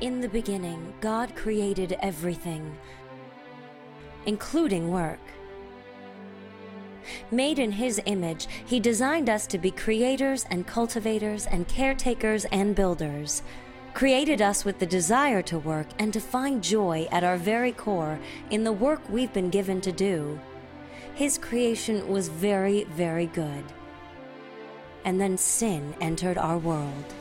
In the beginning, God created everything, including work. Made in His image, He designed us to be creators and cultivators and caretakers and builders. Created us with the desire to work and to find joy at our very core in the work we've been given to do. His creation was very, very good. And then sin entered our world.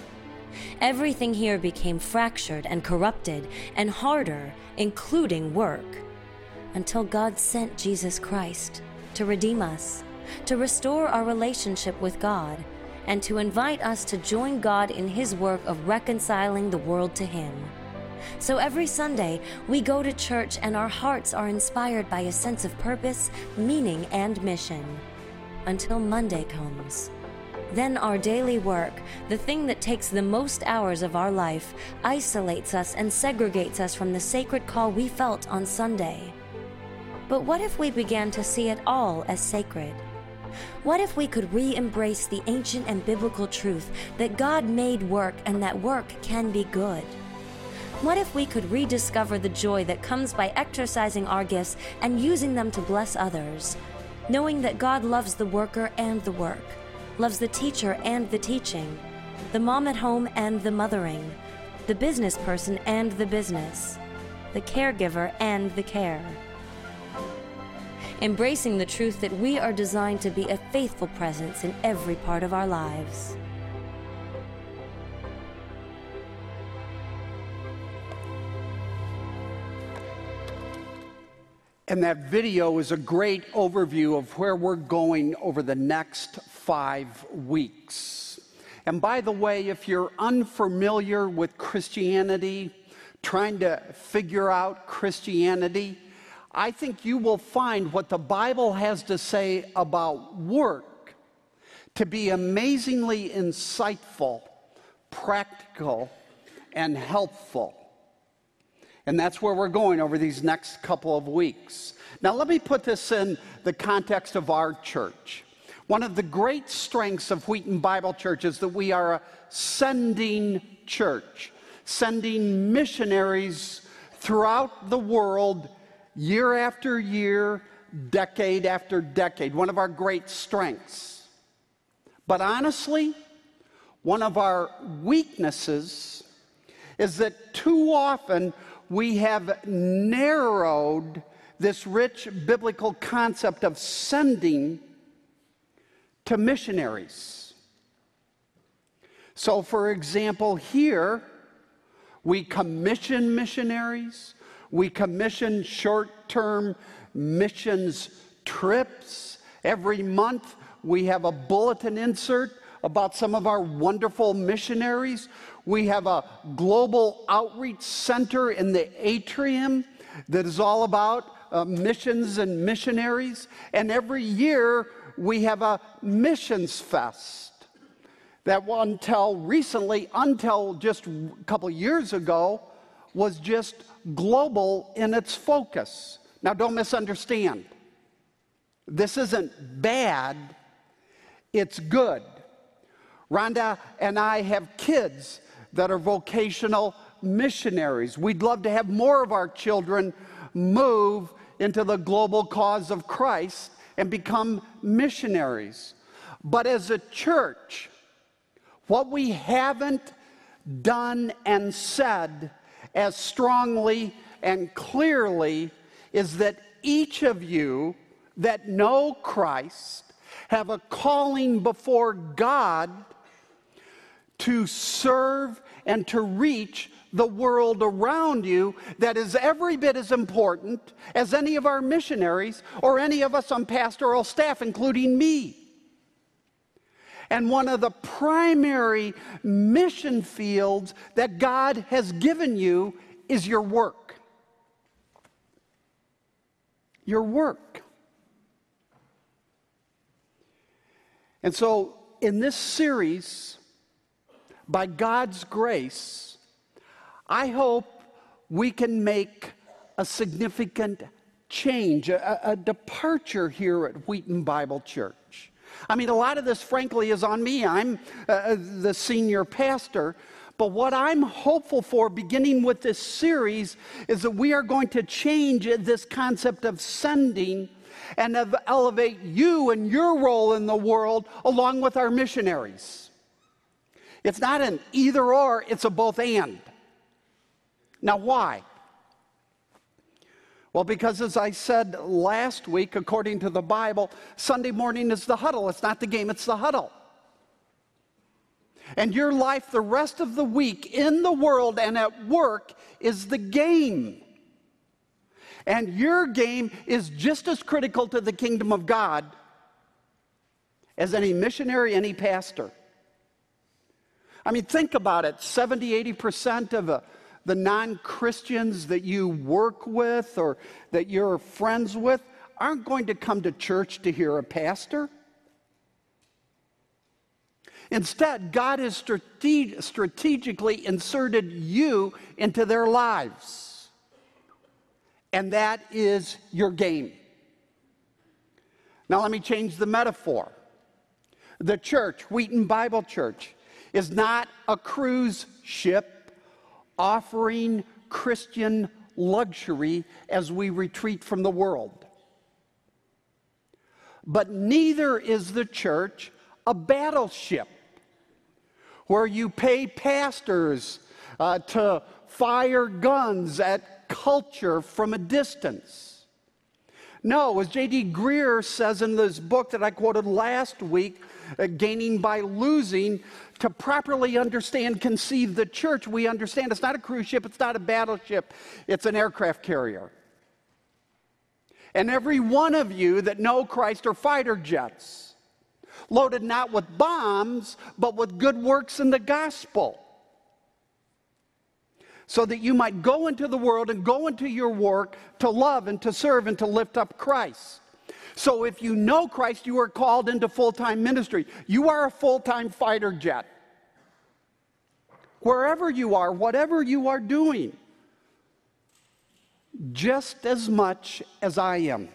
Everything here became fractured and corrupted and harder, including work, until God sent Jesus Christ to redeem us, to restore our relationship with God, and to invite us to join God in His work of reconciling the world to Him. So every Sunday, we go to church and our hearts are inspired by a sense of purpose, meaning, and mission. Until Monday comes. Then our daily work, the thing that takes the most hours of our life, isolates us and segregates us from the sacred call we felt on Sunday. But what if we began to see it all as sacred? What if we could re embrace the ancient and biblical truth that God made work and that work can be good? What if we could rediscover the joy that comes by exercising our gifts and using them to bless others, knowing that God loves the worker and the work, loves the teacher and the teaching, the mom at home and the mothering, the business person and the business, the caregiver and the care? embracing the truth that we are designed to be a faithful presence in every part of our lives. And that video is a great overview of where we're going over the next five weeks. And by the way, if you're unfamiliar with Christianity, trying to figure out Christianity, I think you will find what the Bible has to say about work to be amazingly insightful, practical, and helpful. And that's where we're going over these next couple of weeks. Now, let me put this in the context of our church. One of the great strengths of Wheaton Bible Church is that we are a sending church, sending missionaries throughout the world year after year, decade after decade, one of our great strengths. But honestly, one of our weaknesses is that too often we have narrowed this rich biblical concept of sending to missionaries. So, for example, here we commission missionaries, we commission short term missions trips. Every month, we have a bulletin insert about some of our wonderful missionaries. We have a global outreach center in the atrium that is all about uh, missions and missionaries. And every year, we have a missions fest that until recently, until just a couple years ago, was just global in its focus. Now, don't misunderstand. This isn't bad, it's good. Rhonda and I have kids that are vocational missionaries. We'd love to have more of our children move into the global cause of Christ and become missionaries. But as a church, what we haven't done and said as strongly and clearly is that each of you that know Christ have a calling before God to serve and to reach the world around you that is every bit as important as any of our missionaries or any of us on pastoral staff, including me. And one of the primary mission fields that God has given you is your work. Your work. And so, in this series, by God's grace, I hope we can make a significant change, a, a, departure here at Wheaton Bible Church. I mean, a lot of this, frankly, is on me. I'm uh, uh, the senior pastor, But what I'm hopeful for, beginning with this series, is that we are going to change this concept of sending and of elevate you and your role in the world along with our missionaries. It's not an either or, it's a both and. Now, why? Well, because as I said last week, according to the Bible, Sunday morning is the huddle. It's not the game, it's the huddle. And your life the rest of the week in the world and at work is the game. And your game is just as critical to the kingdom of God as any missionary, any pastor. I mean, think about it 70, 80% of a the non Christians that you work with or that you're friends with aren't going to come to church to hear a pastor. Instead, God has strate- strategically inserted you into their lives. And that is your game. Now, let me change the metaphor. The church, Wheaton Bible Church, is not a cruise ship offering Christian luxury as we retreat from the world. But neither is the church a battleship where you pay pastors uh, to fire guns at culture from a distance. No, as J.D. Greear says in this book that I quoted last week, uh, Gaining by Losing, to properly understand, conceive the church, we understand it's not a cruise ship, it's not a battleship, it's an aircraft carrier. And every one of you that know Christ are fighter jets, loaded not with bombs, but with good works in the gospel. So that you might go into the world and go into your work to love and to serve and to lift up Christ. So if you know Christ, you are called into full time ministry. You are a full time fighter jet. Wherever you are, whatever you are doing, just as much as I am.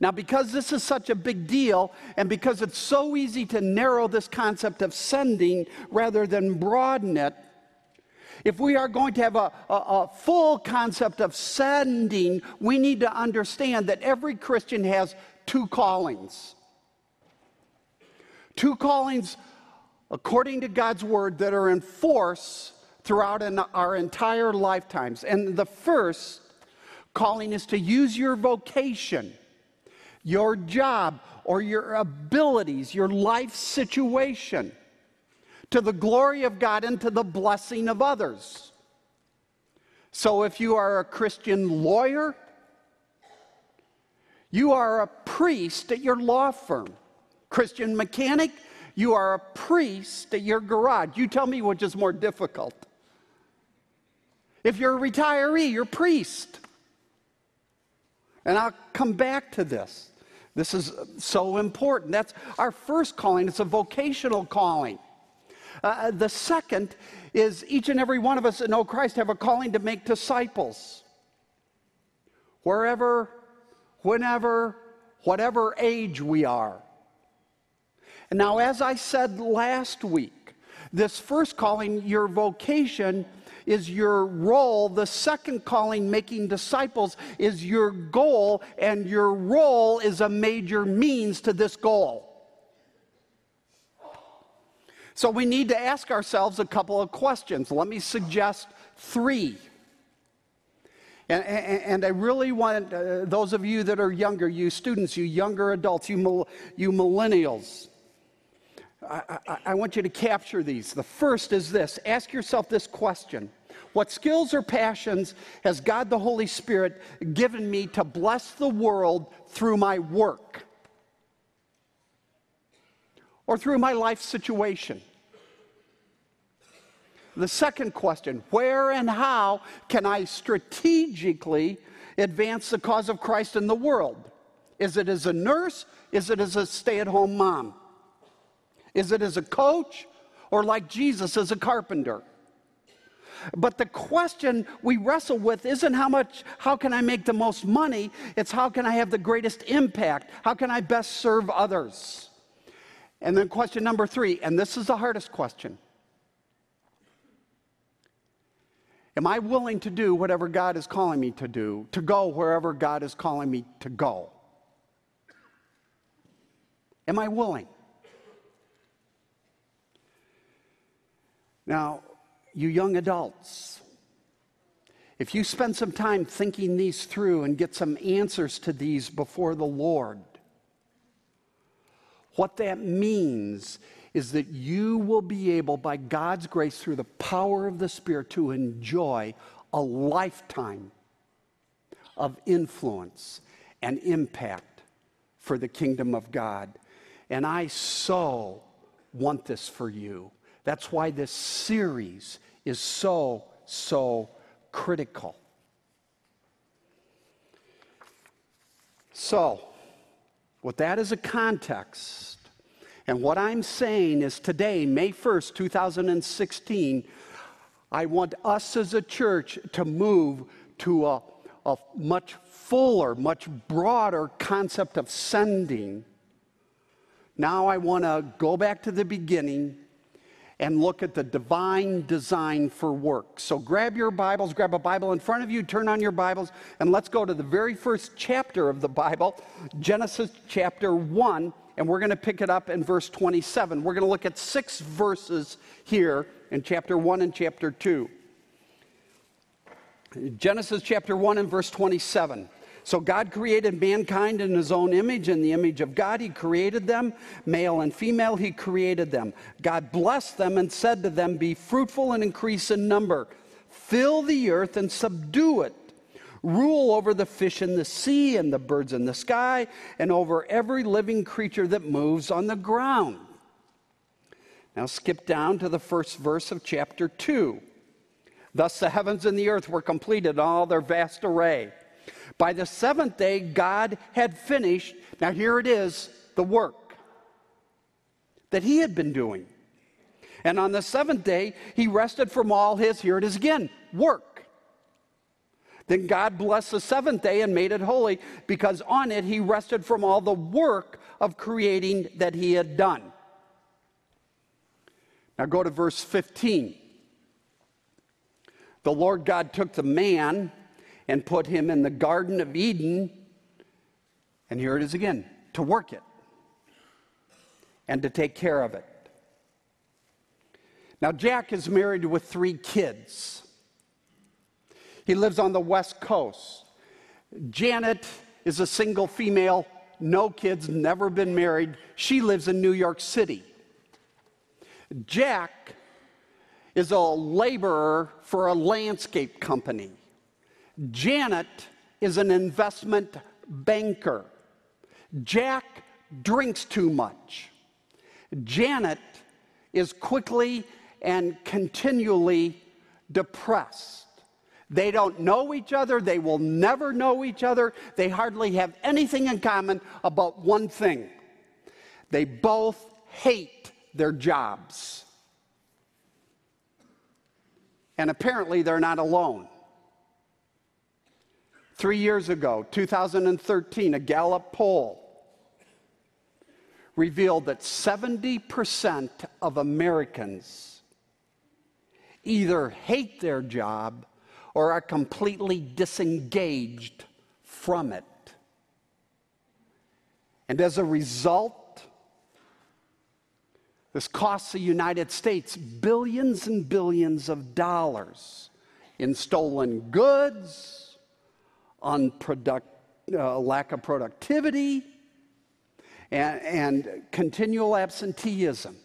Now, because this is such a big deal, and because it's so easy to narrow this concept of sending rather than broaden it, if we are going to have a, a, a, full concept of sending, we need to understand that every Christian has two callings. Two callings according to God's word that are in force throughout an, our entire lifetimes. And the first calling is to use your vocation, your job, or your abilities, your life situation to the glory of God and to the blessing of others. So if you are a Christian lawyer, you are a priest at your law firm. Christian mechanic, you are a priest at your garage. You tell me which is more difficult. If you're a retiree, you're a priest. And I'll come back to this. This is so important. That's our first calling, it's a vocational calling. Uh, the second is each and every one of us that know Christ have a calling to make disciples. Wherever, whenever, whatever age we are. And now, as I said last week, this first calling, your vocation, is your role. The second calling, making disciples, is your goal, and your role is a major means to this goal. So we need to ask ourselves a couple of questions. Let me suggest three. And, and, and I really want uh, those of you that are younger, you students, you younger adults, you, you millennials, I, I, I want you to capture these. The first is this ask yourself this question What skills or passions has God the Holy Spirit given me to bless the world through my work? Or through my life situation? The second question where and how can I strategically advance the cause of Christ in the world? Is it as a nurse? Is it as a stay at home mom? Is it as a coach? Or like Jesus as a carpenter? But the question we wrestle with isn't how much, how can I make the most money? It's how can I have the greatest impact? How can I best serve others? And then question number three, and this is the hardest question Am I willing to do whatever God is calling me to do, to go wherever God is calling me to go? Am I willing? Now, you young adults, if you spend some time thinking these through and get some answers to these before the Lord, what that means is that you will be able, by God's grace, through the power of the Spirit, to enjoy a lifetime of influence and impact for the kingdom of God. And I so want this for you. That's why this series is so, so critical. So, with that as a context, and what I'm saying is today, May 1st, 2016, I want us as a church to move to a, a much fuller, much broader concept of sending. Now I want to go back to the beginning and look at the divine design for work. So grab your Bibles, grab a Bible in front of you, turn on your Bibles, and let's go to the very first chapter of the Bible, Genesis chapter 1, and we're going to pick it up in verse 27. We're going to look at six verses here in chapter 1 and chapter 2. Genesis chapter 1 and verse 27. So God created mankind in his own image. In the image of God, he created them. Male and female, he created them. God blessed them and said to them, Be fruitful and increase in number. Fill the earth and subdue it. Rule over the fish in the sea and the birds in the sky, and over every living creature that moves on the ground. Now skip down to the first verse of chapter 2. Thus the heavens and the earth were completed in all their vast array. By the seventh day, God had finished, now here it is, the work that he had been doing. And on the seventh day, he rested from all his, here it is again, work. Then God blessed the seventh day and made it holy because on it he rested from all the work of creating that he had done. Now go to verse 15. The Lord God took the man and put him in the Garden of Eden, and here it is again, to work it and to take care of it. Now, Jack is married with three kids. He lives on the West Coast. Janet is a single female, no kids, never been married. She lives in New York City. Jack is a laborer for a landscape company. Janet is an investment banker. Jack drinks too much. Janet is quickly and continually depressed. They don't know each other. They will never know each other. They hardly have anything in common about one thing they both hate their jobs. And apparently, they're not alone. Three years ago, 2013, a Gallup poll revealed that 70% of Americans either hate their job or are completely disengaged from it. And as a result, this costs the United States billions and billions of dollars in stolen goods unproduct, uh, lack of productivity, and, and continual absenteeism.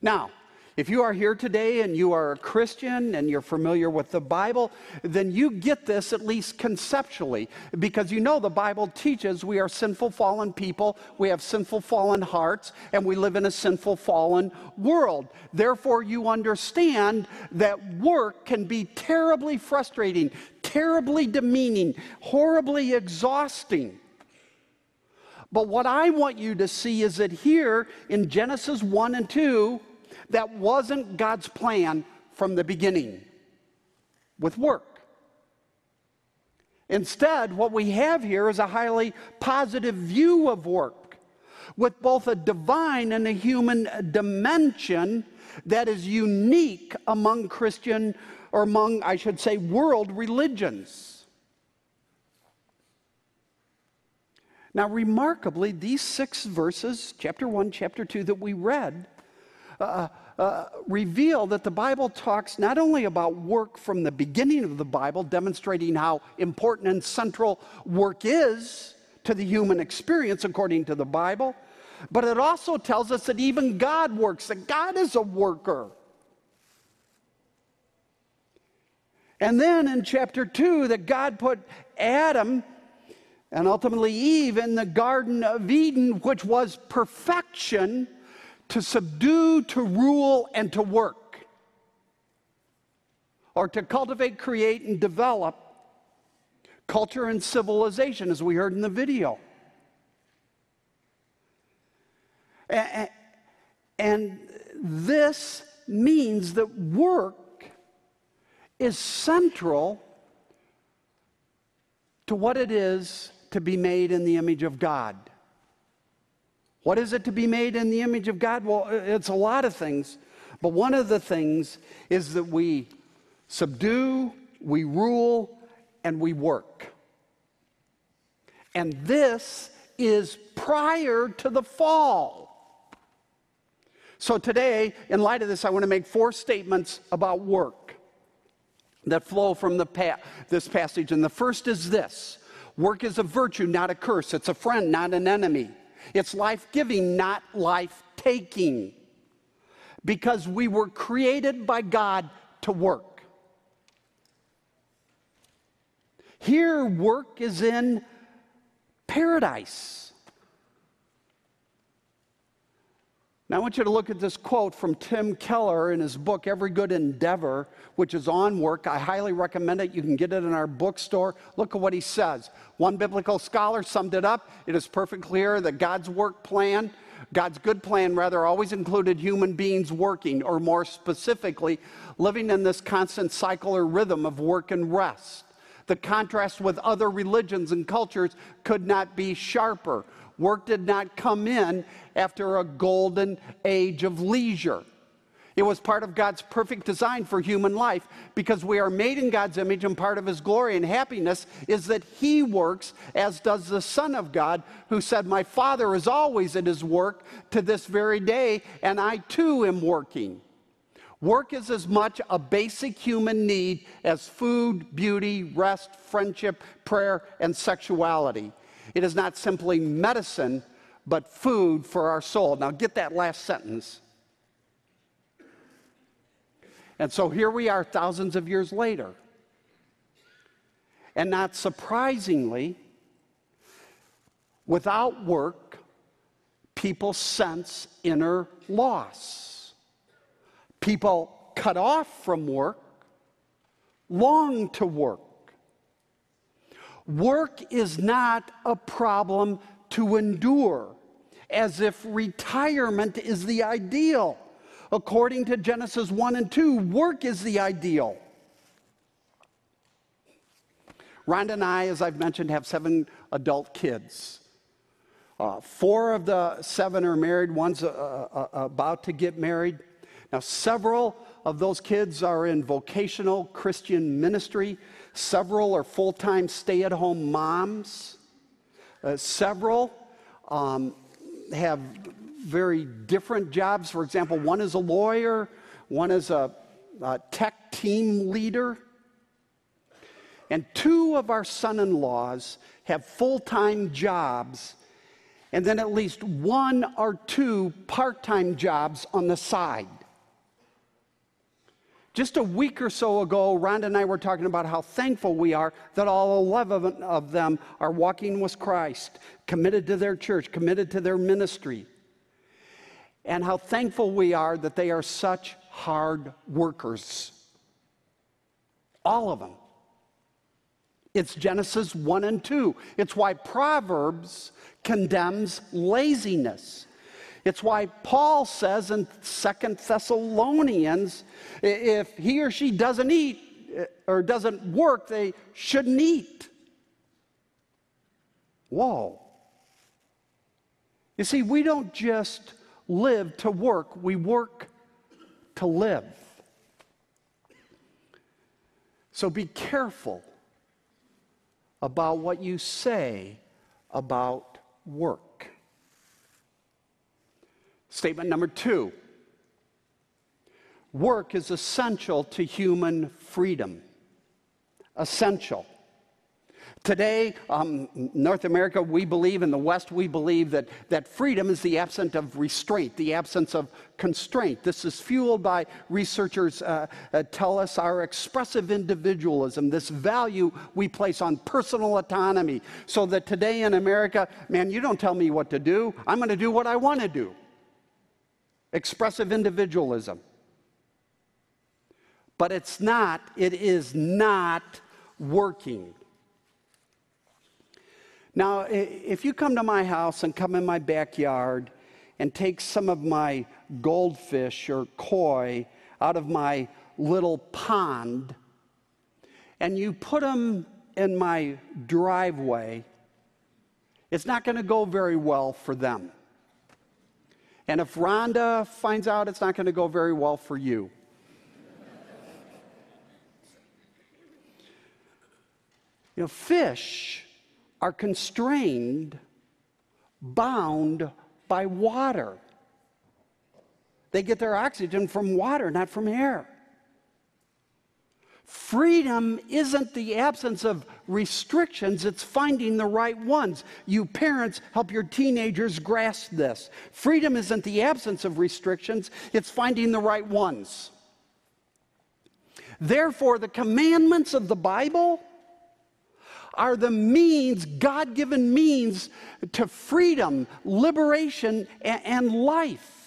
Now, if you are here today and you are a Christian and you're familiar with the Bible, then you get this at least conceptually because you know the Bible teaches we are sinful, fallen people, we have sinful, fallen hearts, and we live in a sinful, fallen world. Therefore, you understand that work can be terribly frustrating, terribly demeaning, horribly exhausting. But what I want you to see is that here in Genesis 1 and 2, that wasn't God's plan from the beginning with work. Instead, what we have here is a highly positive view of work. with both a divine and a human dimension that is unique among Christian, or among, I should say, world religions. Now, remarkably, these six verses, chapter 1, chapter 2, that we read, uh, uh, reveal that the Bible talks not only about work from the beginning of the Bible, demonstrating how important and central work is to the human experience according to the Bible, but it also tells us that even God works, that God is a worker. And then in chapter 2, that God put Adam and ultimately Eve in the Garden of Eden, which was perfection to subdue, to rule, and to work, or to cultivate, create, and develop culture and civilization, as we heard in the video. And this means that work is central to what it is to be made in the image of God. What is it to be made in the image of God? Well, it's a lot of things, but one of the things is that we subdue, we rule, and we work. And this is prior to the fall. So, today, in light of this, I want to make four statements about work that flow from the pa- this passage. And the first is this work is a virtue, not a curse. It's a friend, not an enemy. It's life giving, not life taking. Because we were created by God to work. Here, work is in paradise. Now, I want you to look at this quote from Tim Keller in his book, Every Good Endeavor, which is on work. I highly recommend it. You can get it in our bookstore. Look at what he says. One biblical scholar summed it up. It is perfectly clear that God's work plan, God's good plan, rather, always included human beings working, or more specifically, living in this constant cycle or rhythm of work and rest. The contrast with other religions and cultures could not be sharper. Work did not come in after a golden age of leisure. It was part of God's perfect design for human life because we are made in God's image, and part of His glory and happiness is that He works, as does the Son of God, who said, My Father is always at His work to this very day, and I too am working. Work is as much a basic human need as food, beauty, rest, friendship, prayer, and sexuality. It is not simply medicine, but food for our soul. Now, get that last sentence. And so here we are thousands of years later. And not surprisingly, without work, people sense inner loss. People cut off from work long to work. Work is not a problem to endure, as if retirement is the ideal. According to Genesis 1 and 2, work is the ideal. Rhonda and I, as I've mentioned, have seven adult kids. Uh, four of the seven are married, one's uh, uh, uh about to get married. Now, several of those kids are in vocational Christian ministry. Several are full time stay at home moms. Uh, several um, have very different jobs. For example, one is a lawyer, one is a, a tech team leader. And two of our son in laws have full time jobs, and then at least one or two part time jobs on the side. Just a week or so ago, Rhonda and I were talking about how thankful we are that all 11 of them are walking with Christ, committed to their church, committed to their ministry. And how thankful we are that they are such hard workers. All of them. It's Genesis 1 and 2. It's why Proverbs condemns laziness. It's why Paul says in Second Thessalonians if he or she doesn't eat eh, or doesn't work, they shouldn't eat. Whoa. You see, we don't just live to work, we work to live. So be careful about what you say about work. Statement number two work is essential to human freedom. Essential. Today, um, North America, we believe, in the West, we believe that, that freedom is the absence of restraint, the absence of constraint. This is fueled by researchers uh, uh, tell us our expressive individualism, this value we place on personal autonomy. So that today in America, man, you don't tell me what to do, I'm going to do what I want to do. Expressive individualism. But it's not, it is not working. Now, if you come to my house and come in my backyard and take some of my goldfish or koi out of my little pond and you put them in my driveway, it's not going to go very well for them. And if Rhonda finds out, it's not going to go very well for you. you know, fish are constrained, bound by water. They get their oxygen from water, not from air. Freedom isn't the absence of restrictions, it's finding the right ones. You parents help your teenagers grasp this. Freedom isn't the absence of restrictions, it's finding the right ones. Therefore, the commandments of the Bible are the means, God given means to freedom, liberation, and life.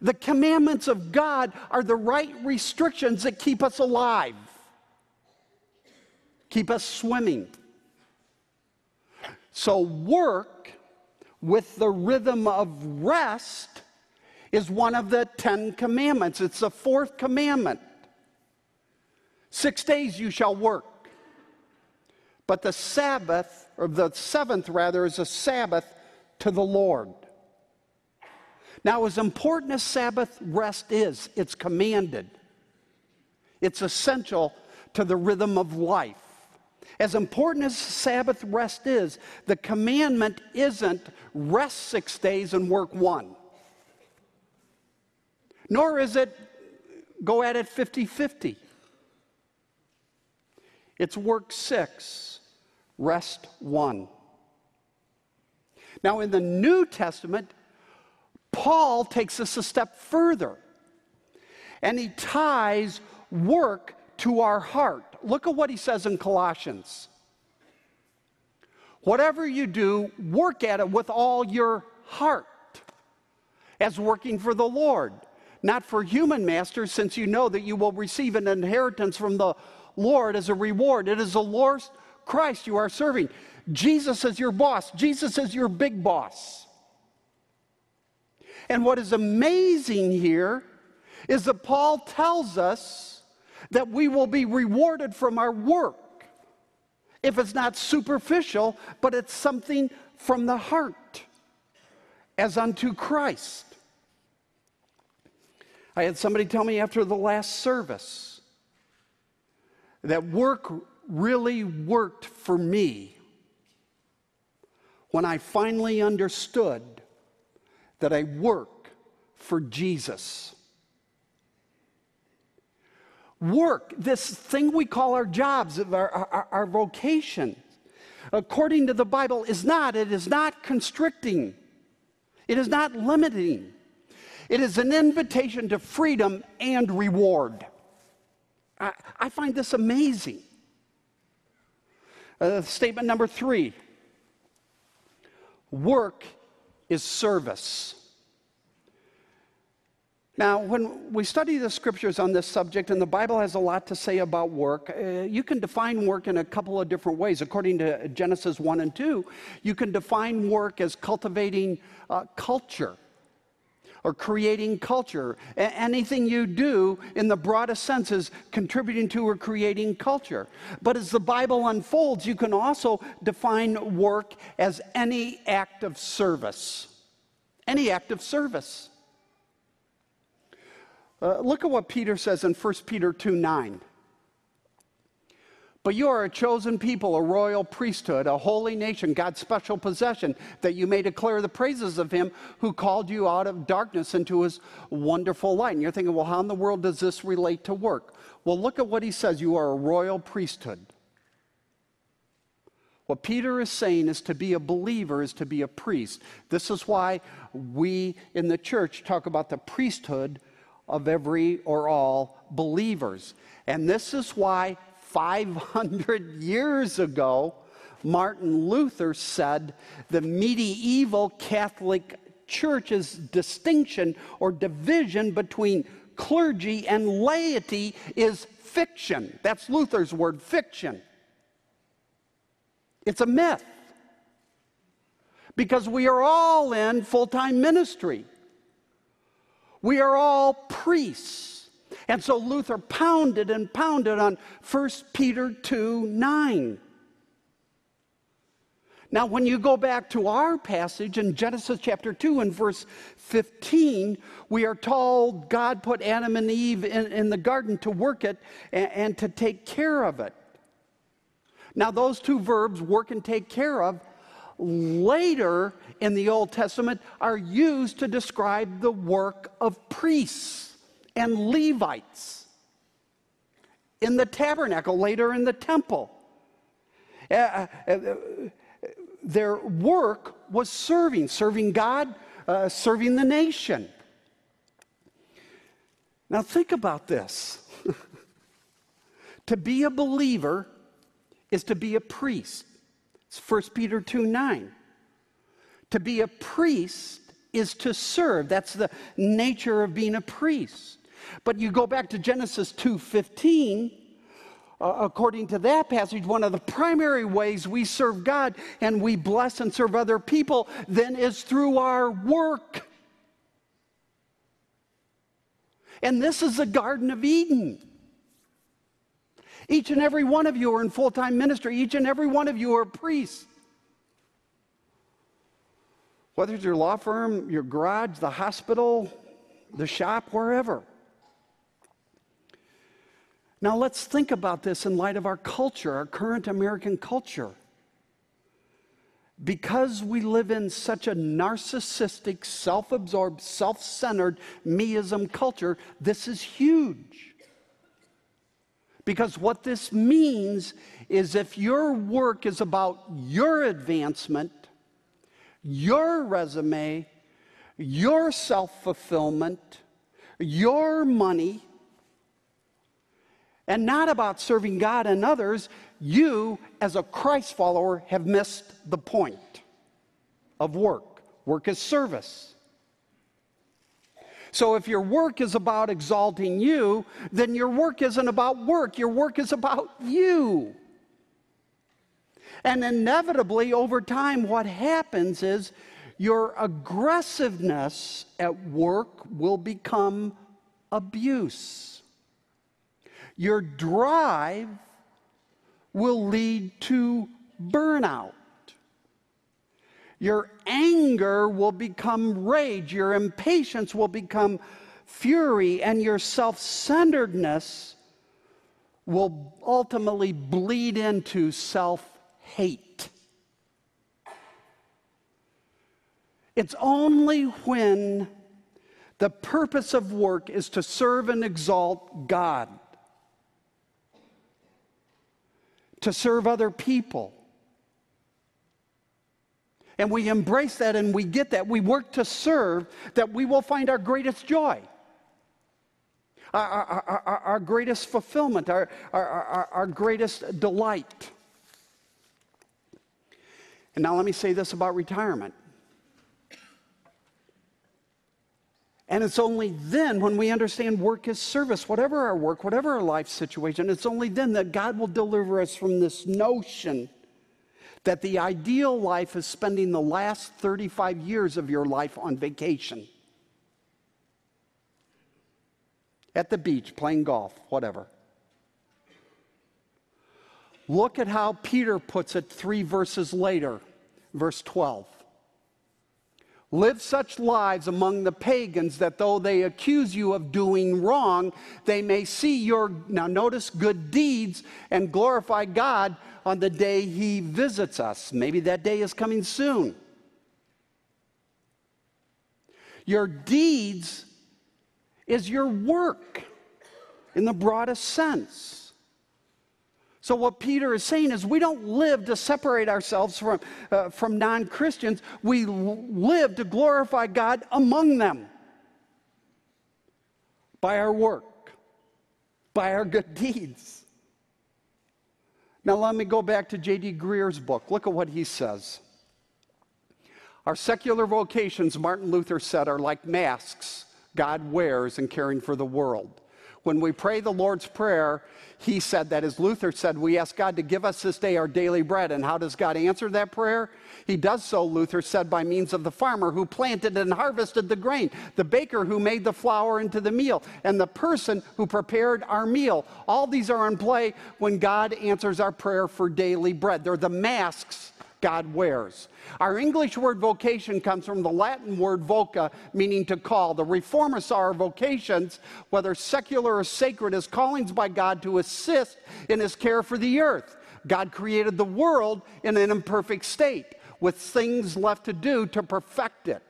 The commandments of God are the right restrictions that keep us alive, keep us swimming. So, work with the rhythm of rest is one of the Ten Commandments. It's the fourth commandment. Six days you shall work. But the Sabbath, or the seventh rather, is a Sabbath to the Lord. Now, as important as Sabbath rest is, it's commanded, it's essential to the rhythm of life. As important as Sabbath rest is, the commandment isn't rest six days and work one. Nor is it go at it 50 50. It's work six rest one. Now, in the New Testament, Paul takes us a step further and he ties work to our heart. Look at what he says in Colossians. Whatever you do, work at it with all your heart as working for the Lord, not for human masters, since you know that you will receive an inheritance from the Lord as a reward. It is the Lord Christ you are serving. Jesus is your boss, Jesus is your big boss. And what is amazing here is that Paul tells us that we will be rewarded from our work if it's not superficial, but it's something from the heart, as unto Christ. I had somebody tell me after the last service that work really worked for me when I finally understood that I work for Jesus. Work, this thing we call our jobs, our, our, our vocation, according to the Bible, is not, it is not constricting, it is not limiting. It is an invitation to freedom and reward. I, I find this amazing. Uh, statement number three work is service. Now, when we study the scriptures on this subject, and the Bible has a lot to say about work, uh, you can define work in a couple of different ways. According to Genesis 1 and 2, you can define work as cultivating uh, culture. Or creating culture. A- anything you do in the broadest sense is contributing to or creating culture. But as the Bible unfolds, you can also define work as any act of service. Any act of service. Uh, look at what Peter says in 1 Peter 2 9. But you are a chosen people, a royal priesthood, a holy nation, God's special possession, that you may declare the praises of him who called you out of darkness into his wonderful light. And you're thinking, well, how in the world does this relate to work? Well, look at what he says you are a royal priesthood. What Peter is saying is to be a believer is to be a priest. This is why we in the church talk about the priesthood of every or all believers. And this is why 500 years ago, Martin Luther said the medieval Catholic Church's distinction or division between clergy and laity is fiction. That's Luther's word, fiction. It's a myth. Because we are all in full time ministry. We are all priests. And so Luther pounded and pounded on 1 Peter 2 9. Now, when you go back to our passage in Genesis chapter 2 and verse 15, we are told God put Adam and Eve in, in the garden to work it and, and to take care of it. Now, those two verbs, work and take care of, later in the Old Testament are used to describe the work of priests and Levites in the tabernacle, later in the temple. Uh, uh, uh, their work was serving, serving God, uh, serving the nation. Now, think about this. to be a believer is to be a priest. It's 1 Peter 2 9. To be a priest is to serve. That's the nature of being a priest. But you go back to Genesis 2:15, uh, according to that passage, one of the primary ways we serve God and we bless and serve other people then is through our work. And this is the Garden of Eden. Each and every one of you are in full time ministry. Each and every one of you are priests. Whether it's your law firm, your garage, the hospital, the shop, wherever. Now, let's think about this in light of our culture, our current American culture. Because we live in such a narcissistic, self absorbed, self centered meism culture, this is huge. Because what this means is if your work is about your advancement, your resume, your self fulfillment, your money, and not about serving God and others, you, as a Christ follower, have missed the point of work. Work is service. So if your work is about exalting you, then your work isn't about work, your work is about you. And inevitably, over time, what happens is your aggressiveness at work will become abuse. Your drive will lead to burnout. Your anger will become rage. Your impatience will become fury. And your self centeredness will ultimately bleed into self hate. It's only when the purpose of work is to serve and exalt God to serve other people. And we embrace that and we get that. We work to serve that we will find our greatest joy, our, our, our, our greatest fulfillment, our, our our greatest delight. And now let me say this about retirement. And it's only then, when we understand work is service, whatever our work, whatever our life situation, it's only then that God will deliver us from this notion that the ideal life is spending the last 35 years of your life on vacation. at the beach playing golf, whatever. Look at how Peter puts it three verses later, verse 12. Live such lives among the pagans that though they accuse you of doing wrong, they may see your, now notice, good deeds and glorify God on the day he visits us. Maybe that day is coming soon. Your deeds is your work in the broadest sense. So, what Peter is saying is, we don't live to separate ourselves from, uh, from non Christians. We live to glorify God among them by our work, by our good deeds. Now, let me go back to J.D. Greear's book. Look at what he says. Our secular vocations, Martin Luther said, are like masks God wears in caring for the world. When we pray the Lord's Prayer, he said that, as Luther said, we ask God to give us this day our daily bread. And how does God answer that prayer? He does so, Luther said, by means of the farmer who planted and harvested the grain, the baker who made the flour into the meal, and the person who prepared our meal. All these are in play when God answers our prayer for daily bread. They're the masks God wears. Our English word vocation comes from the Latin word voca, meaning to call. The Reformers saw our vocations, whether secular or sacred, as callings by God to assist in his care for the earth. God created the world in an imperfect state, with things left to do to perfect it.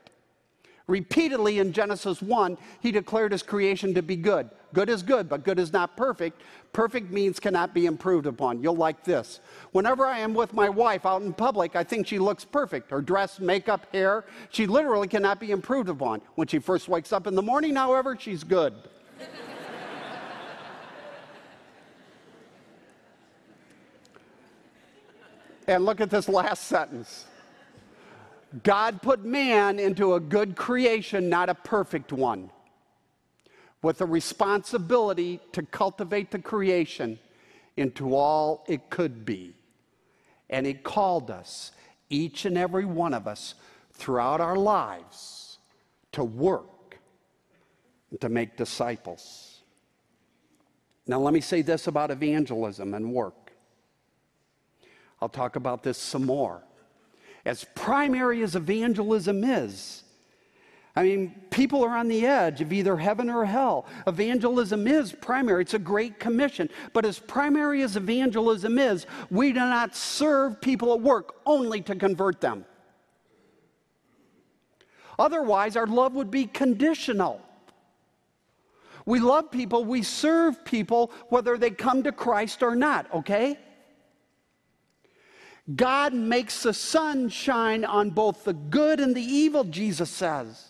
Repeatedly in Genesis 1, he declared his creation to be good. Good is good, but good is not perfect. Perfect means cannot be improved upon. You'll like this. Whenever I am with my wife out in public, I think she looks perfect. Her dress, makeup, hair, she literally cannot be improved upon. When she first wakes up in the morning, however, she's good. and look at this last sentence. God put man into a good creation, not a perfect one, with a responsibility to cultivate the creation into all it could be. And He called us, each and every one of us, throughout our lives to work, to make disciples. Now, let me say this about evangelism and work. I'll talk about this some more as primary as evangelism is, I mean, people are on the edge of either heaven or hell. Evangelism is primary, it's a great commission. But as primary as evangelism is, we do not serve people at work only to convert them. Otherwise, our love would be conditional. We love people, we serve people, whether they come to Christ or not, okay? God makes the sun shine on both the good and the evil, Jesus says.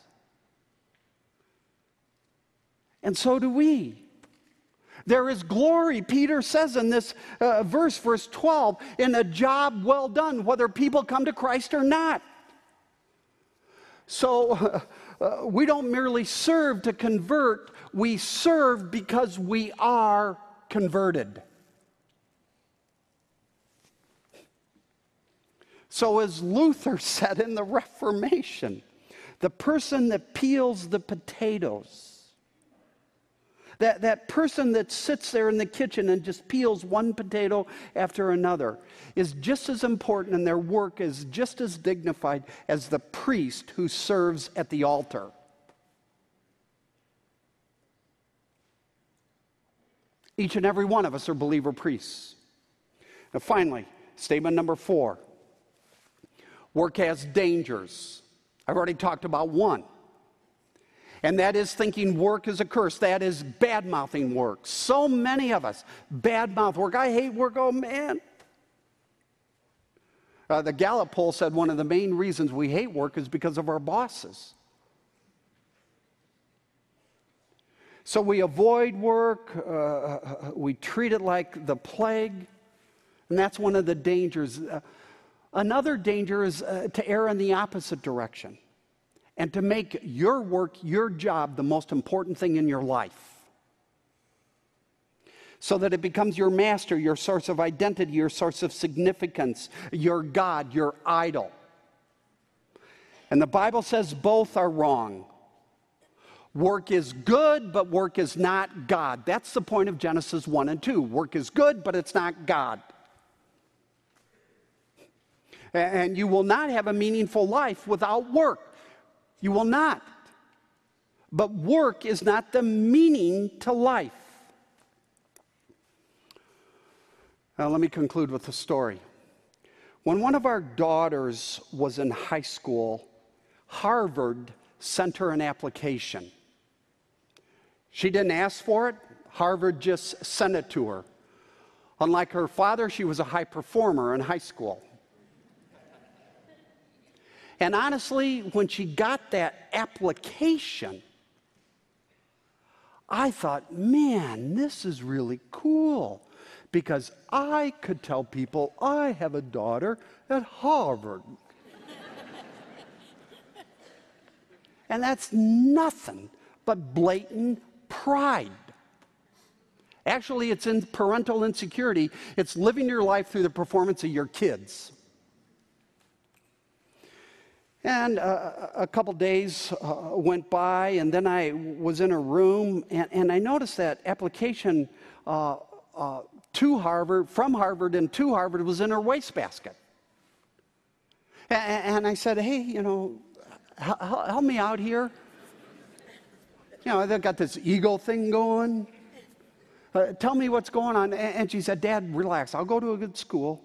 And so do we. There is glory, Peter says in this uh, verse, verse 12, in a job well done, whether people come to Christ or not. So uh, we don't merely serve to convert, we serve because we are converted. So, as Luther said in the Reformation, the person that peels the potatoes, that, that person that sits there in the kitchen and just peels one potato after another, is just as important and their work is just as dignified as the priest who serves at the altar. Each and every one of us are believer priests. Now, finally, statement number four Work has dangers. I've already talked about one. And that is thinking work is a curse. That is bad mouthing work. So many of us bad mouth work. I hate work. Oh, man. Uh, the Gallup poll said one of the main reasons we hate work is because of our bosses. So we avoid work, uh, uh we treat it like the plague, and that's one of the dangers. Uh, Another danger is uh, to err in the opposite direction and to make your work, your job, the most important thing in your life. So that it becomes your master, your source of identity, your source of significance, your God, your idol. And the Bible says both are wrong. Work is good, but work is not God. That's the point of Genesis 1 and 2. Work is good, but it's not God. And you will not have a meaningful life without work. You will not. But work is not the meaning to life. Now, let me conclude with a story. When one of our daughters was in high school, Harvard sent her an application. She didn't ask for it, Harvard just sent it to her. Unlike her father, she was a high performer in high school. And honestly, when she got that application, I thought, man, this is really cool because I could tell people I have a daughter at Harvard. and that's nothing but blatant pride. Actually, it's in parental insecurity. It's living your life through the performance of your kids. And uh, a couple days uh, went by, and then I was in a room, and, and I noticed that application uh, uh to Harvard, from Harvard and to Harvard, was in her wastebasket. And, and I said, Hey, you know, help me out here. You know, they've got this ego thing going. Uh, tell me what's going on. And she said, Dad, relax. I'll go to a good school.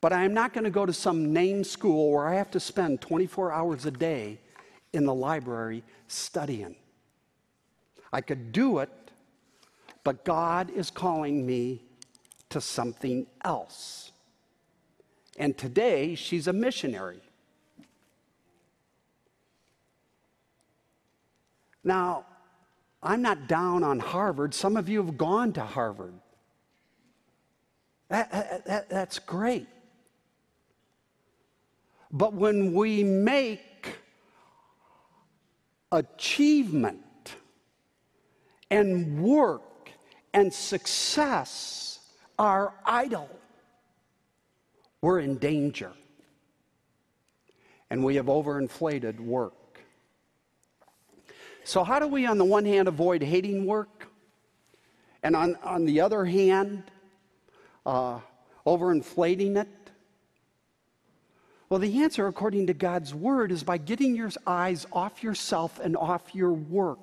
But I am not going to go to some name school where I have to spend 24 hours a day in the library studying. I could do it, but God is calling me to something else. And today, she's a missionary. Now, I'm not down on Harvard. Some of you have gone to Harvard. That, that, that's great. But when we make achievement and work and success our idol, we're in danger. And we have overinflated work. So, how do we, on the one hand, avoid hating work? And on, on the other hand, uh, overinflating it? Well, the answer, according to God's word, is by getting your eyes off yourself and off your work.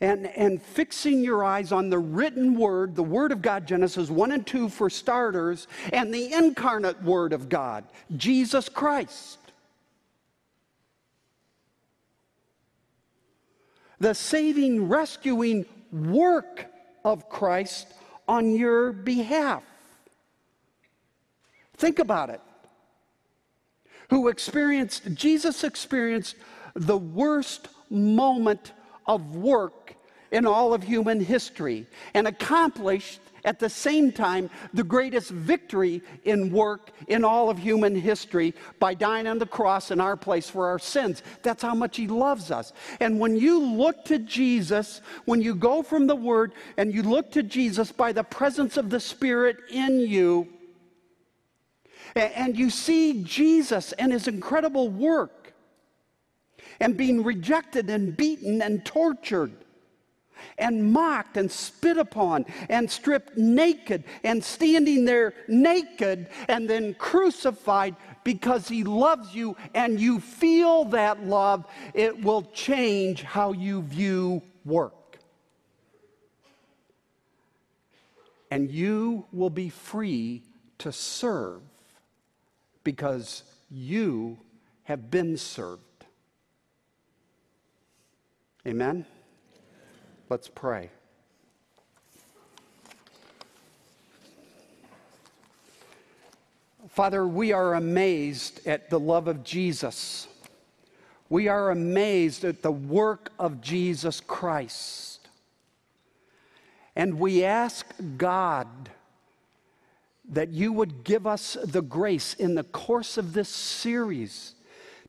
And, and fixing your eyes on the written word, the word of God, Genesis 1 and 2 for starters, and the incarnate word of God, Jesus Christ. The saving, rescuing work of Christ on your behalf. Think about it. Who experienced, Jesus experienced the worst moment of work in all of human history and accomplished at the same time the greatest victory in work in all of human history by dying on the cross in our place for our sins. That's how much He loves us. And when you look to Jesus, when you go from the Word and you look to Jesus by the presence of the Spirit in you, and you see Jesus and his incredible work and being rejected and beaten and tortured and mocked and spit upon and stripped naked and standing there naked and then crucified because he loves you and you feel that love, it will change how you view work. And you will be free to serve because you have been served. Amen? Let's pray. Father, we are amazed at the love of Jesus. We are amazed at the work of Jesus Christ. And we ask God that you would give us the grace in the course of this series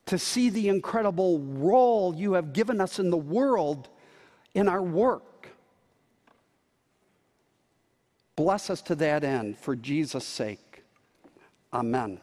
to see the incredible role you have given us in the world in our work. Bless us to that end for Jesus' sake. Amen.